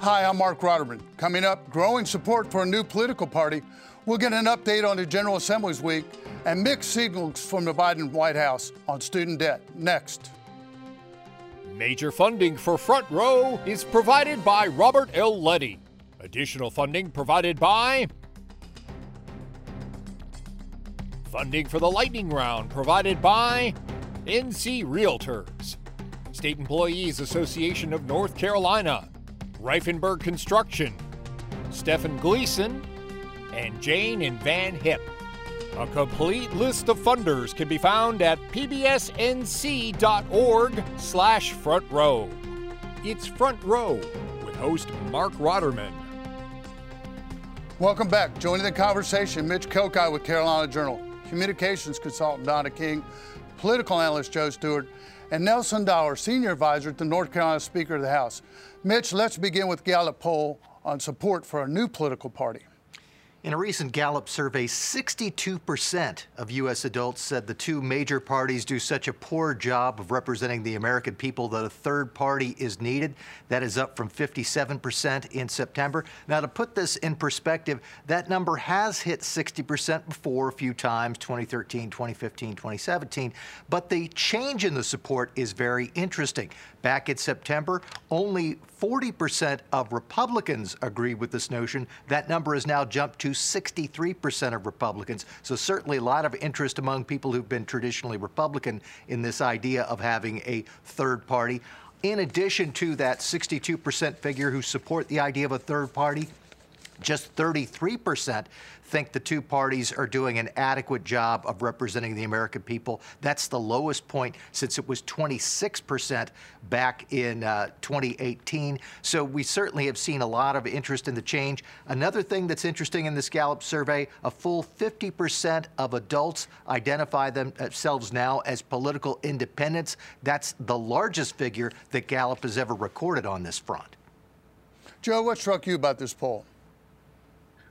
Hi, I'm Mark Rotterman. Coming up, growing support for a new political party. We'll get an update on the General Assembly's week and mixed signals from the Biden White House on student debt. Next. Major funding for Front Row is provided by Robert L. Letty. Additional funding provided by Funding for the lightning round provided by NC Realtors, State Employees Association of North Carolina, Reifenberg Construction, Stephen Gleason, and Jane and Van Hip. A complete list of funders can be found at pbsnc.org slash front row. It's Front Row with host Mark Rotterman. Welcome back. Joining the conversation, Mitch Kokai with Carolina Journal, communications consultant Donna King, political analyst Joe Stewart, and Nelson Dollar, senior advisor to North Carolina Speaker of the House. Mitch, let's begin with Gallup poll on support for a new political party. In a recent Gallup survey, 62% of U.S. adults said the two major parties do such a poor job of representing the American people that a third party is needed. That is up from 57% in September. Now, to put this in perspective, that number has hit 60% before a few times 2013, 2015, 2017. But the change in the support is very interesting. Back in September, only 40% of Republicans agree with this notion. That number has now jumped to 63% of Republicans. So, certainly a lot of interest among people who've been traditionally Republican in this idea of having a third party. In addition to that 62% figure who support the idea of a third party, just 33% think the two parties are doing an adequate job of representing the American people. That's the lowest point since it was 26% back in uh, 2018. So we certainly have seen a lot of interest in the change. Another thing that's interesting in this Gallup survey a full 50% of adults identify themselves now as political independents. That's the largest figure that Gallup has ever recorded on this front. Joe, what struck you about this poll?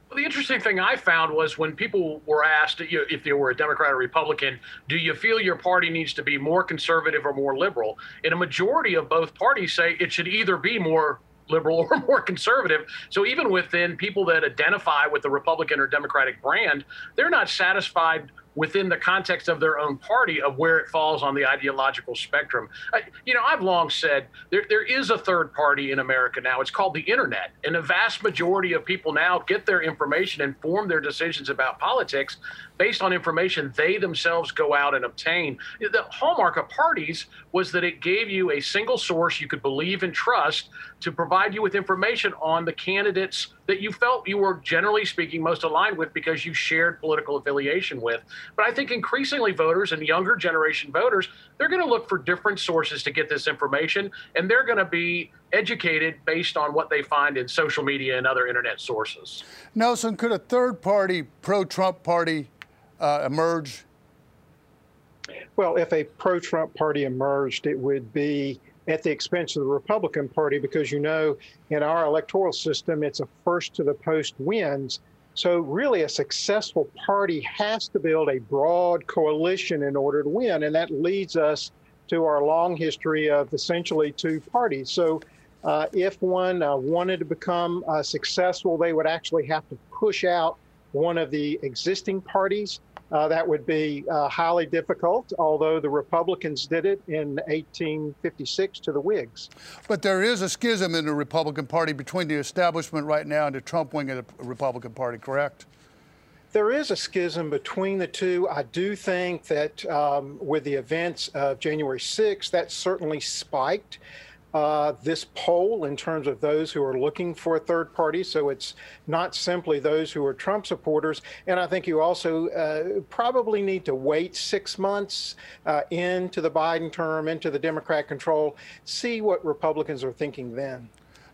Well, the interesting thing I found was when people were asked if they were a Democrat or Republican, do you feel your party needs to be more conservative or more liberal? And a majority of both parties say it should either be more liberal or more conservative. So even within people that identify with the Republican or Democratic brand, they're not satisfied within the context of their own party of where it falls on the ideological spectrum. I, you know, I've long said there, there is a third party in America now. It's called the internet. And a vast majority of people now get their information and form their decisions about politics based on information they themselves go out and obtain. The hallmark of parties was that it gave you a single source you could believe and trust to provide you with information on the candidates that you felt you were generally speaking most aligned with because you shared political affiliation with. But I think increasingly voters and younger generation voters, they're going to look for different sources to get this information and they're going to be educated based on what they find in social media and other internet sources. Nelson, could a third party, pro Trump party, uh, emerge? Well, if a pro Trump party emerged, it would be at the expense of the Republican Party because you know in our electoral system it's a first to the post wins. So, really, a successful party has to build a broad coalition in order to win. And that leads us to our long history of essentially two parties. So, uh, if one uh, wanted to become uh, successful, they would actually have to push out one of the existing parties. Uh, that would be uh, highly difficult, although the Republicans did it in 1856 to the Whigs. But there is a schism in the Republican Party between the establishment right now and the Trump wing of the Republican Party, correct? There is a schism between the two. I do think that um, with the events of January 6th, that certainly spiked uh, this poll in terms of those who are looking for a third party. So it's not simply those who are Trump supporters. And I think you also uh, probably need to wait six months uh, into the Biden term, into the Democrat control, see what Republicans are thinking then.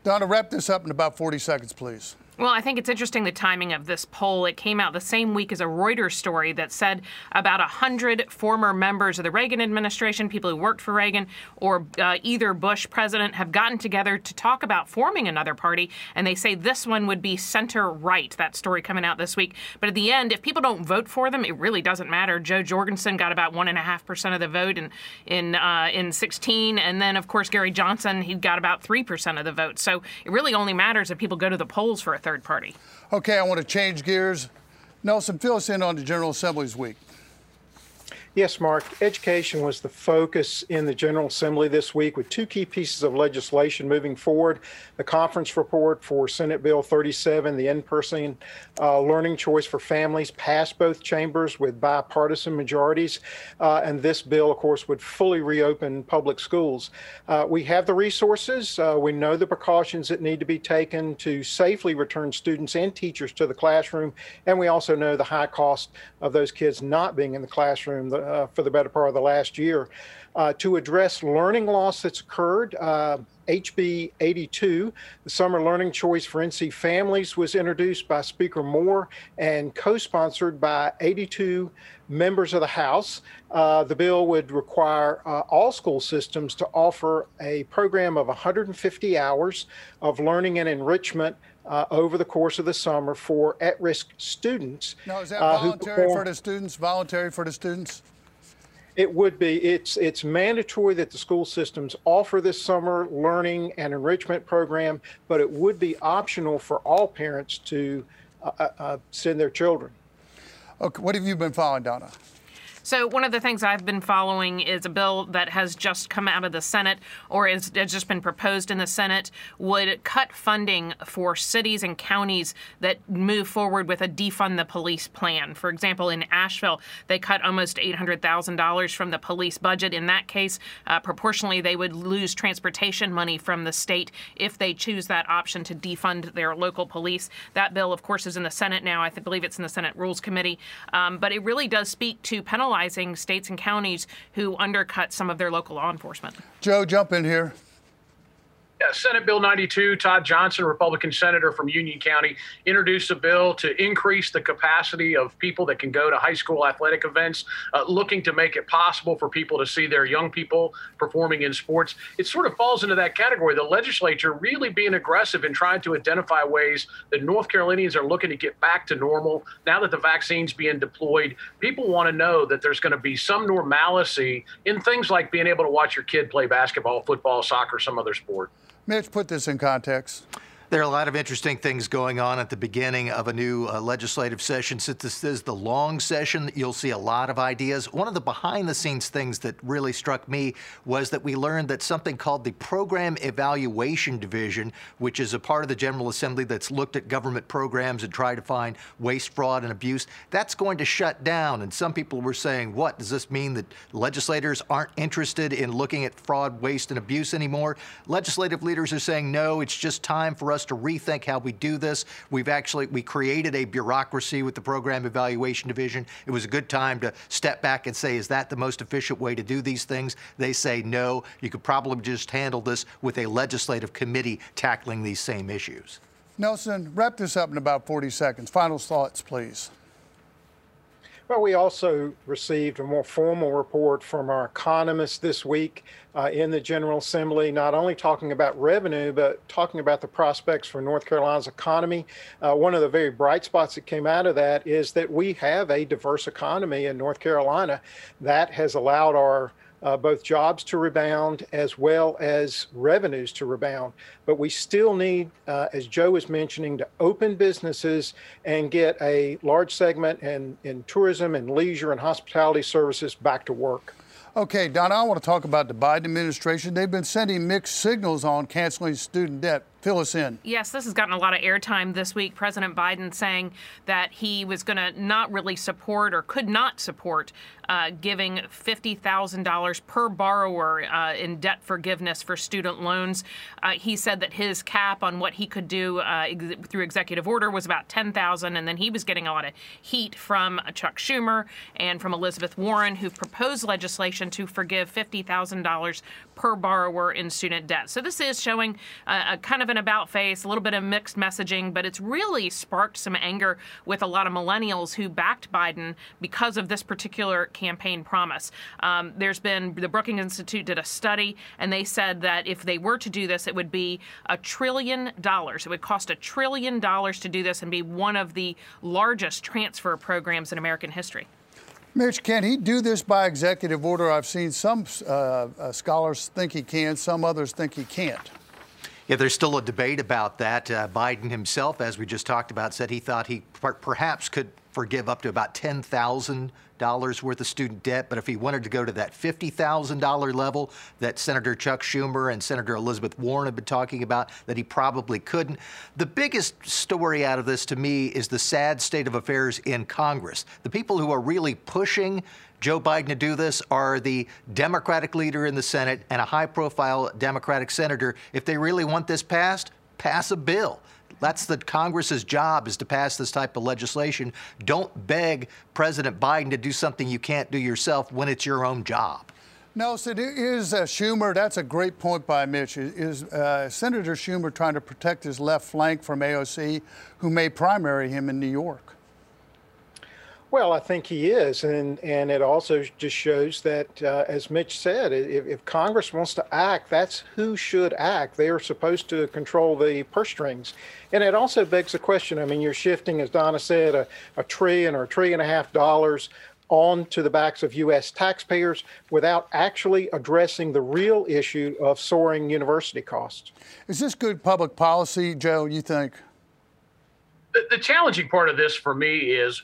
Donna, wrap this up in about 40 seconds, please. Well, I think it's interesting the timing of this poll. It came out the same week as a Reuters story that said about 100 former members of the Reagan administration, people who worked for Reagan or uh, either Bush president, have gotten together to talk about forming another party. And they say this one would be center right. That story coming out this week. But at the end, if people don't vote for them, it really doesn't matter. Jo Jorgensen got about 1.5% of the vote in, in, uh, in 16. And then, of course, Gary Johnson, he got about 3% of the vote. So it really only matters if people go to the polls for a third third party. Okay, I want to change gears. Nelson, fill us in on the General Assembly's week. Yes, Mark. Education was the focus in the General Assembly this week with two key pieces of legislation moving forward. The conference report for Senate Bill 37, the in person uh, learning choice for families, passed both chambers with bipartisan majorities. Uh, and this bill, of course, would fully reopen public schools. Uh, we have the resources. Uh, we know the precautions that need to be taken to safely return students and teachers to the classroom. And we also know the high cost of those kids not being in the classroom. The uh, for the better part of the last year. Uh, to address learning loss that's occurred, uh, HB 82, the Summer Learning Choice for NC Families, was introduced by Speaker Moore and co sponsored by 82 members of the House. Uh, the bill would require uh, all school systems to offer a program of 150 hours of learning and enrichment uh, over the course of the summer for at-risk students. Now, is that uh, voluntary for the students? Voluntary for the students? It would be. It's it's mandatory that the school systems offer this summer learning and enrichment program, but it would be optional for all parents to uh, uh, uh send their children. Okay, what have you been following, Donna? So, one of the things I've been following is a bill that has just come out of the Senate or has just been proposed in the Senate would cut funding for cities and counties that move forward with a defund the police plan. For example, in Asheville, they cut almost $800,000 from the police budget. In that case, uh, proportionally, they would lose transportation money from the state if they choose that option to defund their local police. That bill, of course, is in the Senate now. I believe it's in the Senate Rules Committee. Um, but it really does speak to penalties penalizing states and counties who undercut some of their local law enforcement. Joe, jump in here. Yeah, Senate Bill 92, Todd Johnson, Republican senator from Union County, introduced a bill to increase the capacity of people that can go to high school athletic events, uh, looking to make it possible for people to see their young people performing in sports. It sort of falls into that category. The legislature really being aggressive in trying to identify ways that North Carolinians are looking to get back to normal. Now that the vaccine's being deployed, people want to know that there's going to be some normalcy in things like being able to watch your kid play basketball, football, soccer, some other sport. Mitch, put this in context. There are a lot of interesting things going on at the beginning of a new uh, legislative session. Since this is the long session, you'll see a lot of ideas. One of the behind the scenes things that really struck me was that we learned that something called the Program Evaluation Division, which is a part of the General Assembly that's looked at government programs and tried to find waste, fraud, and abuse, that's going to shut down. And some people were saying, what? Does this mean that legislators aren't interested in looking at fraud, waste, and abuse anymore? Legislative leaders are saying, no, it's just time for us us to rethink how we do this. We've actually we created a bureaucracy with the program evaluation division. It was a good time to step back and say, is that the most efficient way to do these things? They say no. You could probably just handle this with a legislative committee tackling these same issues. Nelson, wrap this up in about 40 seconds. Final thoughts, please. Well, we also received a more formal report from our economists this week uh, in the General Assembly, not only talking about revenue, but talking about the prospects for North Carolina's economy. Uh, one of the very bright spots that came out of that is that we have a diverse economy in North Carolina that has allowed our uh, both jobs to rebound as well as revenues to rebound. But we still need, uh, as Joe was mentioning, to open businesses and get a large segment in, in tourism and leisure and hospitality services back to work. Okay, Don, I want to talk about the Biden administration. They've been sending mixed signals on canceling student debt. Fill us in. Yes, this has gotten a lot of airtime this week. President Biden saying that he was going to not really support or could not support uh, giving $50,000 per borrower uh, in debt forgiveness for student loans. Uh, he said that his cap on what he could do uh, ex- through executive order was about 10,000, and then he was getting a lot of heat from Chuck Schumer and from Elizabeth Warren, who proposed legislation to forgive $50,000 per borrower in student debt. So this is showing a kind of an about face, a little bit of mixed messaging, but it's really sparked some anger with a lot of millennials who backed Biden because of this particular campaign promise. Um, there's been the Brookings Institute did a study, and they said that if they were to do this, it would be a trillion dollars. It would cost a trillion dollars to do this and be one of the largest transfer programs in American history. Mitch, can he do this by executive order? I've seen some uh, uh, scholars think he can, some others think he can't. Yeah, there's still a debate about that. Uh, Biden himself, as we just talked about, said he thought he per- perhaps could forgive up to about $10,000 worth of student debt. But if he wanted to go to that $50,000 level that Senator Chuck Schumer and Senator Elizabeth Warren have been talking about, that he probably couldn't. The biggest story out of this to me is the sad state of affairs in Congress. The people who are really pushing Joe Biden to do this are the Democratic leader in the Senate and a high profile Democratic senator. If they really want this passed, pass a bill. That's the Congress's job is to pass this type of legislation. Don't beg President Biden to do something you can't do yourself when it's your own job. Nelson, is uh, Schumer, that's a great point by Mitch. Is uh, Senator Schumer trying to protect his left flank from AOC, who may primary him in New York? Well, I think he is, and and it also just shows that, uh, as Mitch said, if, if, Congress wants to act, that's who should act. They are supposed to control the purse strings, and it also begs the question. I mean, you're shifting, as Donna said, a, a trillion or a trillion and a half dollars onto the backs of U.S. taxpayers without actually addressing the real issue of soaring university costs. Is this good public policy, Joe? You think? The, the challenging part of this for me is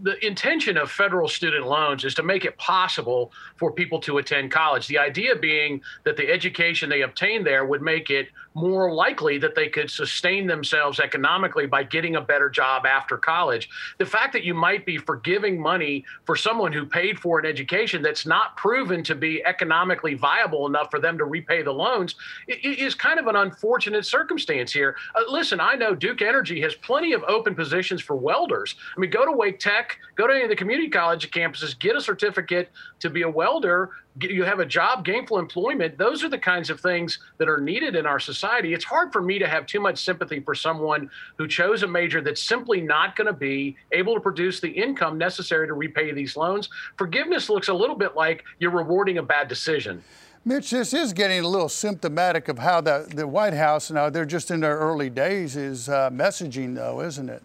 the intention of federal student loans is to make it possible for people to attend college. The idea being that the education they obtain there would make it more likely that they could sustain themselves economically by getting a better job after college. The fact that you might be forgiving money for someone who paid for an education that's not proven to be economically viable enough for them to repay the loans is kind of an unfortunate circumstance here. Uh, listen, I know Duke Energy has plenty of open positions for welders. I mean, go to Wake Tech, go to any of the community college campuses, get a certificate to be a welder. You have a job, gainful employment. Those are the kinds of things that are needed in our society. It's hard for me to have too much sympathy for someone who chose a major that's simply not going to be able to produce the income necessary to repay these loans. Forgiveness looks a little bit like you're rewarding a bad decision. Mitch, this is getting a little symptomatic of how the, the White House, now they're just in their early days, is uh, messaging, though, isn't it?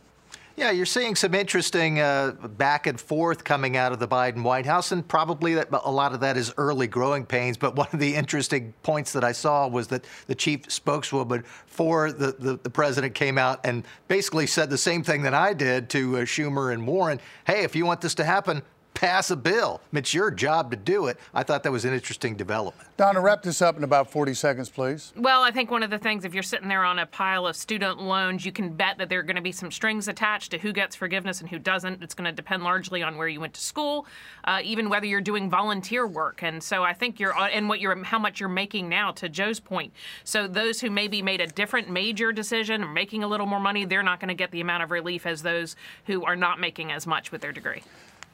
Yeah, you're seeing some interesting uh, back and forth coming out of the Biden White House, and probably that, a lot of that is early growing pains. But one of the interesting points that I saw was that the chief spokeswoman for the, the, the president came out and basically said the same thing that I did to uh, Schumer and Warren. Hey, if you want this to happen, pass a bill. It's your job to do it. I thought that was an interesting development. Donna, wrap this up in about 40 seconds, please. Well, I think one of the things, if you're sitting there on a pile of student loans, you can bet that there are going to be some strings attached to who gets forgiveness and who doesn't. It's going to depend largely on where you went to school, uh, even whether you're doing volunteer work. And so I think you're, uh, and what you're, how much you're making now, to Joe's point. So those who maybe made a different major decision or making a little more money, they're not going to get the amount of relief as those who are not making as much with their degree.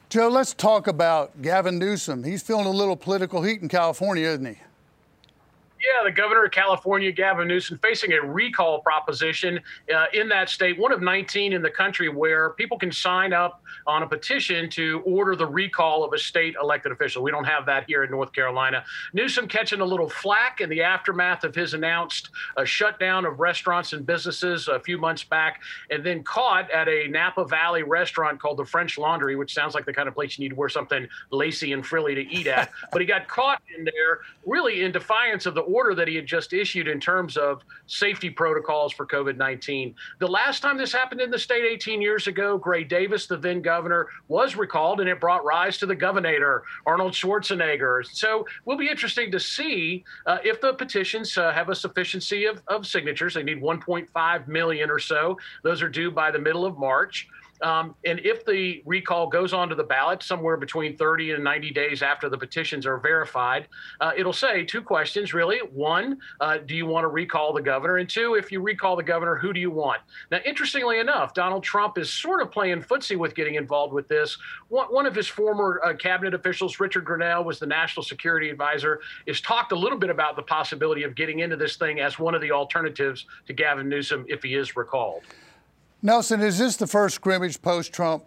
Joe, let's talk about Gavin Newsom. He's feeling a little political heat in California, isn't he? Yeah, the governor of California, Gavin Newsom, facing a recall proposition uh, in that state, one of 19 in the country where people can sign up on a petition to order the recall of a state elected official. We don't have that here in North Carolina. Newsom catching a little flack in the aftermath of his announced uh, shutdown of restaurants and businesses a few months back, and then caught at a Napa Valley restaurant called the French Laundry, which sounds like the kind of place you need to wear something lacy and frilly to eat at. but he got caught in there really in defiance of the order that he had just issued in terms of safety protocols for COVID 19. The last time this happened in the state 18 years ago, Gray Davis, the then governor, was recalled, and it brought rise to the governor, Arnold Schwarzenegger. So we'll be interesting to see uh, if the petitions uh, have a sufficiency of, of signatures. They need 1.5 million or so. Those are due by the middle of March. Um, and if the recall goes onto the ballot somewhere between 30 and 90 days after the petitions are verified, uh, it'll say two questions really. One, uh, do you want to recall the governor? And two, if you recall the governor, who do you want? Now, interestingly enough, Donald Trump is sort of playing footsie with getting involved with this. One, one of his former uh, cabinet officials, Richard Grenell, was the national security advisor, has talked a little bit about the possibility of getting into this thing as one of the alternatives to Gavin Newsom if he is recalled. Nelson, is this the first scrimmage post Trump?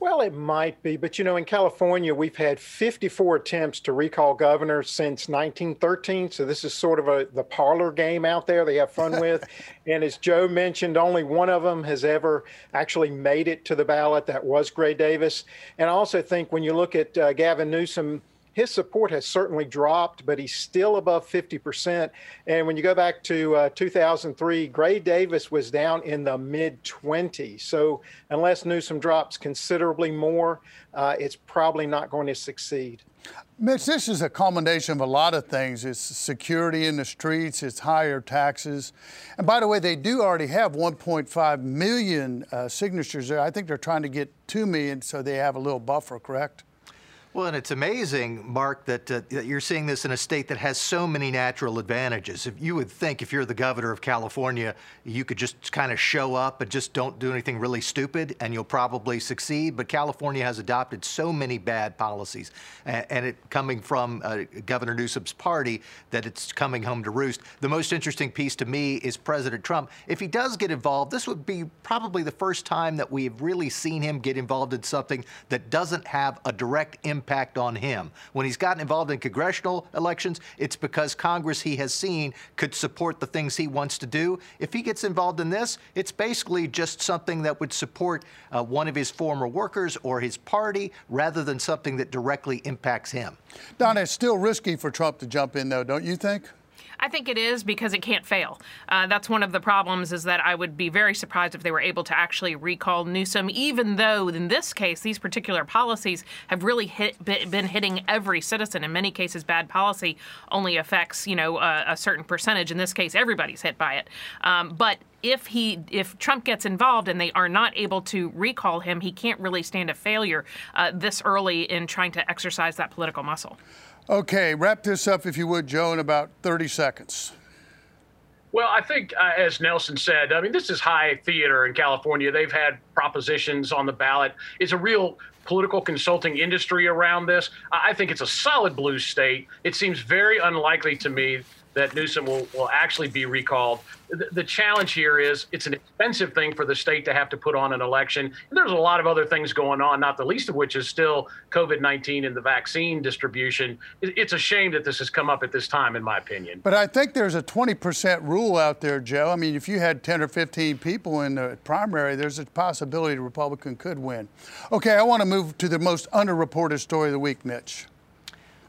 Well, it might be, but you know, in California, we've had 54 attempts to recall governors since 1913. So this is sort of a the parlor game out there they have fun with. and as Joe mentioned, only one of them has ever actually made it to the ballot. That was Gray Davis. And I also think when you look at uh, Gavin Newsom his support has certainly dropped, but he's still above 50%. And when you go back to uh, 2003, Gray Davis was down in the mid 20s. So unless Newsom drops considerably more, uh, it's probably not going to succeed. Mitch, this is a combination of a lot of things. It's security in the streets, it's higher taxes. And by the way, they do already have 1.5 million uh, signatures there. I think they're trying to get 2 million so they have a little buffer, correct? Well, and it's amazing, Mark, that, uh, that you're seeing this in a state that has so many natural advantages. If you would think if you're the governor of California, you could just kind of show up and just don't do anything really stupid and you'll probably succeed. But California has adopted so many bad policies, and, and it coming from uh, Governor Newsom's party that it's coming home to roost. The most interesting piece to me is President Trump. If he does get involved, this would be probably the first time that we've really seen him get involved in something that doesn't have a direct impact impact on him. When he's gotten involved in congressional elections, it's because Congress he has seen could support the things he wants to do. If he gets involved in this, it's basically just something that would support uh, one of his former workers or his party rather than something that directly impacts him. Don, it's still risky for Trump to jump in, though, don't you think? I think it is because it can't fail. Uh, that's one of the problems is that I would be very surprised if they were able to actually recall Newsom, even though in this case, these particular policies have really hit, been hitting every citizen. In many cases, bad policy only affects, you know, a, a certain percentage. In this case, everybody's hit by it. Um, but if he if Trump gets involved and they are not able to recall him, he can't really stand a failure uh, this early in trying to exercise that political muscle. Okay, wrap this up if you would, Joe, in about 30 seconds. Well, I think, uh, as Nelson said, I mean, this is high theater in California. They've had propositions on the ballot. It's a real political consulting industry around this. I think it's a solid blue state. It seems very unlikely to me that Newsom will, will actually be recalled. The, the, challenge here is it's an expensive thing for the state to have to put on an election. And there's a lot of other things going on, not the least of which is still COVID 19 and the vaccine distribution. It, it's a shame that this has come up at this time, in my opinion. But I think there's a 20% rule out there, Joe. I mean, if you had 10 or 15 people in the primary, there's a possibility the Republican could win. Okay, I want to move to the most underreported story of the week, Mitch.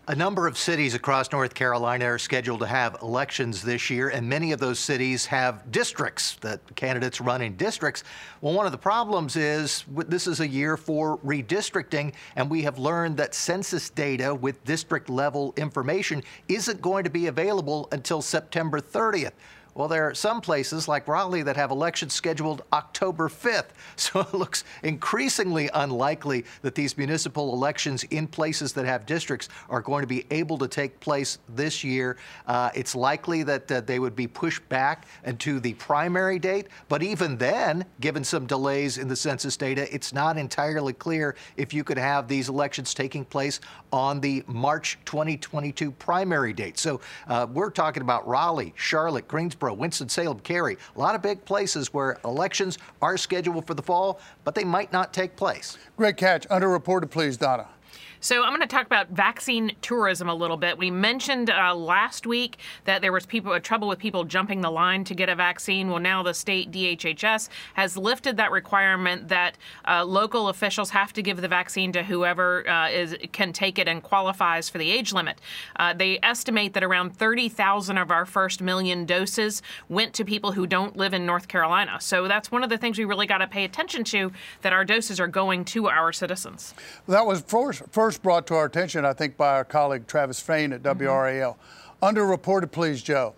A number of cities across North Carolina are scheduled to have elections this year, and many of those cities have districts that candidates run in districts. Well, one of the problems is this is a year for redistricting, and we have learned that census data with district level information isn't going to be available until September 30th. Well, there are some places like Raleigh that have elections scheduled October 5th. So it looks increasingly unlikely that these municipal elections in places that have districts are going to be able to take place this year. Uh, it's likely that uh, they would be pushed back into the primary date. But even then, given some delays in the census data, it's not entirely clear if you could have these elections taking place on the March 2022 primary date. So uh, we're talking about Raleigh, Charlotte, Greensboro. Winston-Salem, Cary, a lot of big places where elections are scheduled for the fall, but they might not take place. Great catch. Underreported, please, Donna. So I'm going to talk about vaccine tourism a little bit. We mentioned uh, last week that there was people uh, trouble with people jumping the line to get a vaccine. Well, now the state DHHS has lifted that requirement that uh, local officials have to give the vaccine to whoever uh, is can take it and qualifies for the age limit. Uh, they estimate that around 30,000 of our first million doses went to people who don't live in North Carolina. So that's one of the things we really got to pay attention to that our doses are going to our citizens. That was first, first first brought to our attention, I think, by our colleague Travis Fain at WRAL. Mm-hmm. Underreported, please, Joe.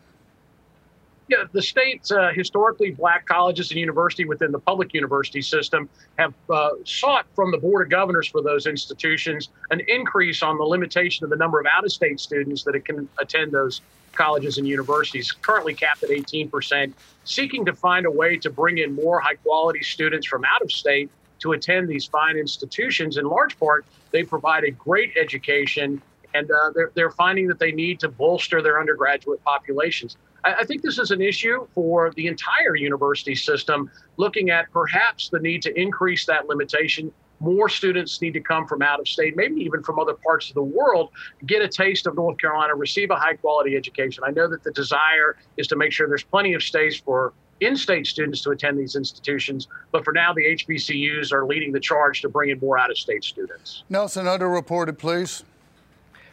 Yeah, the state's uh, historically black colleges and university within the public university system have uh, sought from the board of governors for those institutions an increase on the limitation of the number of out-of-state students that it can attend those colleges and universities, currently capped at 18%, seeking to find a way to bring in more high-quality students from out of state to attend these fine institutions. In large part, they provide a great education, and uh, they're, they're finding that they need to bolster their undergraduate populations. I think this is an issue for the entire university system, looking at perhaps the need to increase that limitation. More students need to come from out of state, maybe even from other parts of the world, get a taste of North Carolina, receive a high quality education. I know that the desire is to make sure there's plenty of space for in state students to attend these institutions, but for now, the HBCUs are leading the charge to bring in more out of state students. Nelson, underreported, please.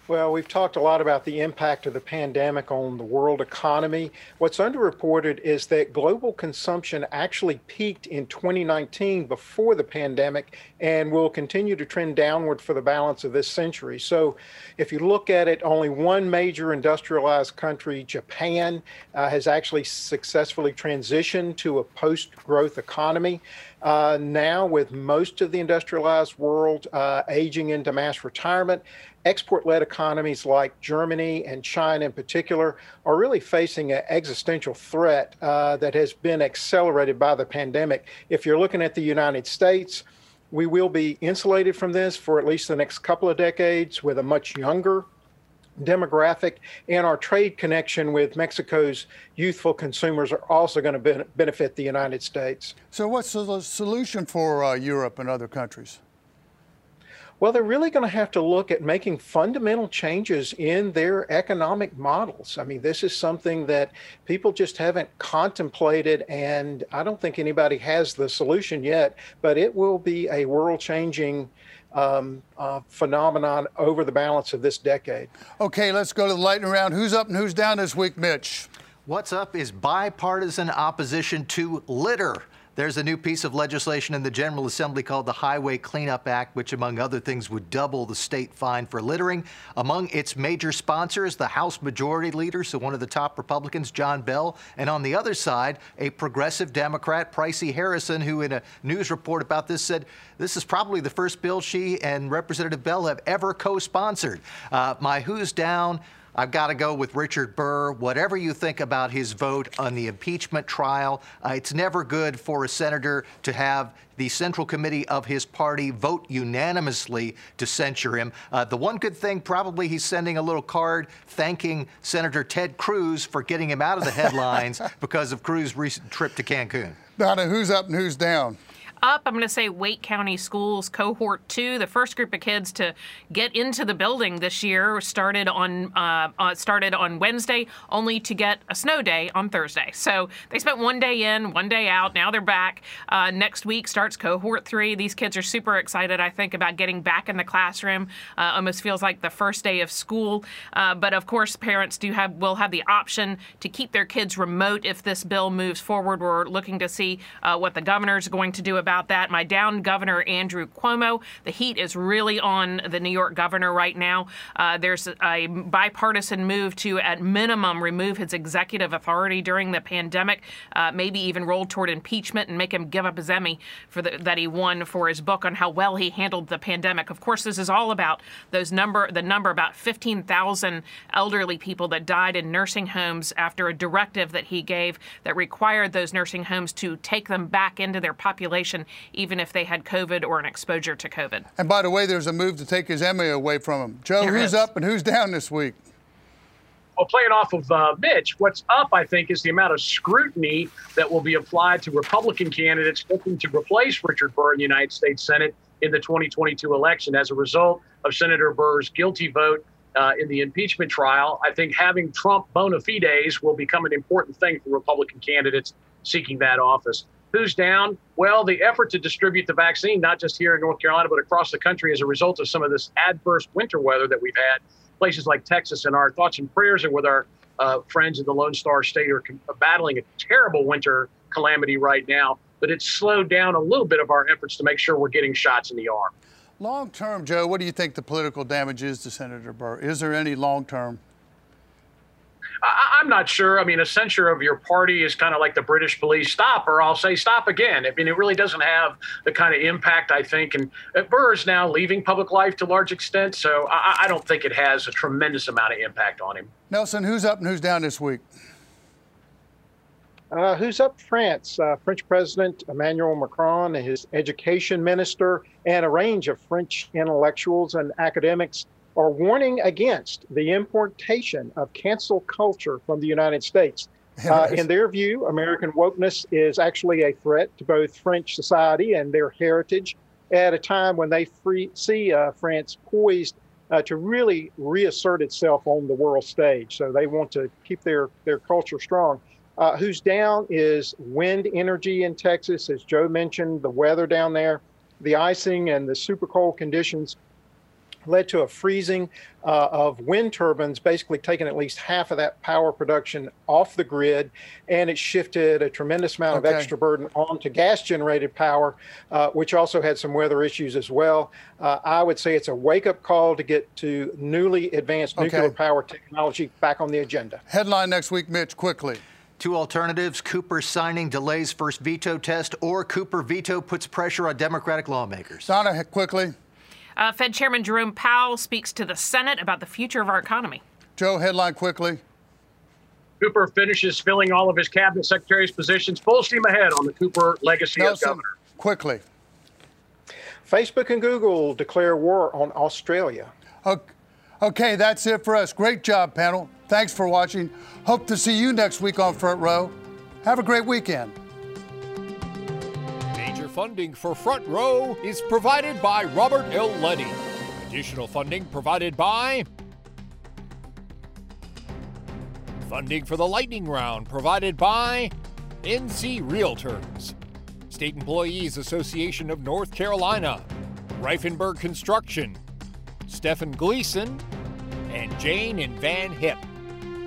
Well, we've talked a lot about the impact of the pandemic on the world economy. What's underreported is that global consumption actually peaked in 2019 before the pandemic and will continue to trend downward for the balance of this century. So, if you look at it, only one major industrialized country, Japan, uh, has actually successfully transitioned to a post growth economy. Uh, now, with most of the industrialized world uh, aging into mass retirement, export led economies like Germany and China in particular are really facing an existential threat uh, that has been accelerated by the pandemic. If you're looking at the United States, we will be insulated from this for at least the next couple of decades with a much younger demographic and our trade connection with Mexico's youthful consumers are also going to benefit the United States. So, what's the solution for uh, Europe and other countries? Well, they're really going to have to look at making fundamental changes in their economic models. I mean, this is something that people just haven't contemplated, and I don't think anybody has the solution yet, but it will be a world changing um, uh, phenomenon over the balance of this decade. Okay, let's go to the lightning round. Who's up and who's down this week, Mitch? What's up is bipartisan opposition to litter. There's a new piece of legislation in the General Assembly called the Highway Cleanup Act, which, among other things, would double the state fine for littering. Among its major sponsors, the House Majority Leader, so one of the top Republicans, John Bell, and on the other side, a progressive Democrat, Pricey Harrison, who in a news report about this said this is probably the first bill she and Representative Bell have ever co sponsored. Uh, my Who's Down I've got to go with Richard Burr. Whatever you think about his vote on the impeachment trial, uh, it's never good for a senator to have the Central Committee of his party vote unanimously to censure him. Uh, the one good thing, probably, he's sending a little card thanking Senator Ted Cruz for getting him out of the headlines because of Cruz's recent trip to Cancun. Donna, who's up and who's down? Up. I'm going to say Wake County Schools Cohort 2, the first group of kids to get into the building this year, started on uh, uh, started on Wednesday, only to get a snow day on Thursday. So they spent one day in, one day out. Now they're back. Uh, next week starts Cohort 3. These kids are super excited, I think, about getting back in the classroom. Uh, almost feels like the first day of school. Uh, but of course, parents do have will have the option to keep their kids remote if this bill moves forward. We're looking to see uh, what the governor is going to do about that. My down governor, Andrew Cuomo. The heat is really on the New York governor right now. Uh, there's a bipartisan move to, at minimum, remove his executive authority during the pandemic, uh, maybe even roll toward impeachment and make him give up his Emmy for the, that he won for his book on how well he handled the pandemic. Of course, this is all about those number, the number about 15,000 elderly people that died in nursing homes after a directive that he gave that required those nursing homes to take them back into their population even if they had COVID or an exposure to COVID. And by the way, there's a move to take his Emmy away from him. Joe, there who's is. up and who's down this week? Well, playing off of uh, Mitch, what's up, I think, is the amount of scrutiny that will be applied to Republican candidates looking to replace Richard Burr in the United States Senate in the 2022 election. As a result of Senator Burr's guilty vote uh, in the impeachment trial, I think having Trump bona fides will become an important thing for Republican candidates seeking that office. Who's down? Well, the effort to distribute the vaccine, not just here in North Carolina, but across the country as a result of some of this adverse winter weather that we've had, places like Texas. And our thoughts and prayers are with our uh, friends in the Lone Star State are com- battling a terrible winter calamity right now. But it's slowed down a little bit of our efforts to make sure we're getting shots in the arm. Long term, Joe, what do you think the political damage is to Senator Burr? Is there any long term? I, am not sure. I mean, a censure of your party is kind of like the British police stop, or I'll say stop again. I mean, it really doesn't have the kind of impact I think. And uh, Burr is now leaving public life to a large extent, so I, I don't think it has a tremendous amount of impact on him. Nelson, who's up and who's down this week? Uh, who's up? France. Uh, French President Emmanuel Macron, his education minister, and a range of French intellectuals and academics are warning against the importation of cancel culture from the United States. Uh, in their view, American wokeness is actually a threat to both French society and their heritage at a time when they free, see uh, France poised uh, to really reassert itself on the world stage. So they want to keep their, their culture strong. Uh, who's down is wind energy in Texas, as Joe mentioned, the weather down there, the icing and the super cold conditions led to a freezing uh, of wind turbines, basically taking at least half of that power production off the grid, and it shifted a tremendous amount okay. of extra burden onto gas generated power, uh, which also had some weather issues as well. Uh, I would say it's a wake up call to get to newly advanced nuclear power technology back on the agenda. Headline next week, Mitch, quickly. Two alternatives Cooper signing delays first veto test, or Cooper veto puts pressure on Democratic lawmakers. Donna, quickly. Uh, Fed Chairman Jerome Powell speaks to the Senate about the future of our economy. Joe, headline quickly. Cooper finishes filling all of his cabinet secretary's positions. Full steam ahead on the Cooper legacy Nelson, as governor. Quickly. Facebook and Google declare war on Australia. Okay, okay, that's it for us. Great job, panel. Thanks for watching. Hope to see you next week on Front Row. Have a great weekend funding for Front Row is provided by Robert L. Letty. Additional funding provided by Funding for the lightning round provided by NC Realtors, State Employees Association of North Carolina, Reifenberg Construction, Stephen Gleason, and Jane and Van Hip.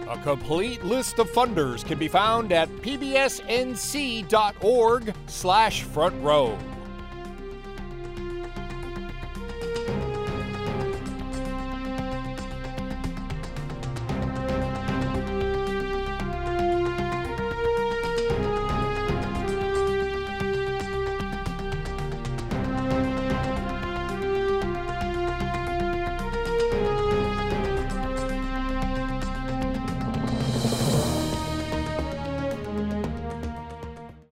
A complete list of funders can be found at pbsnc.org slash front row.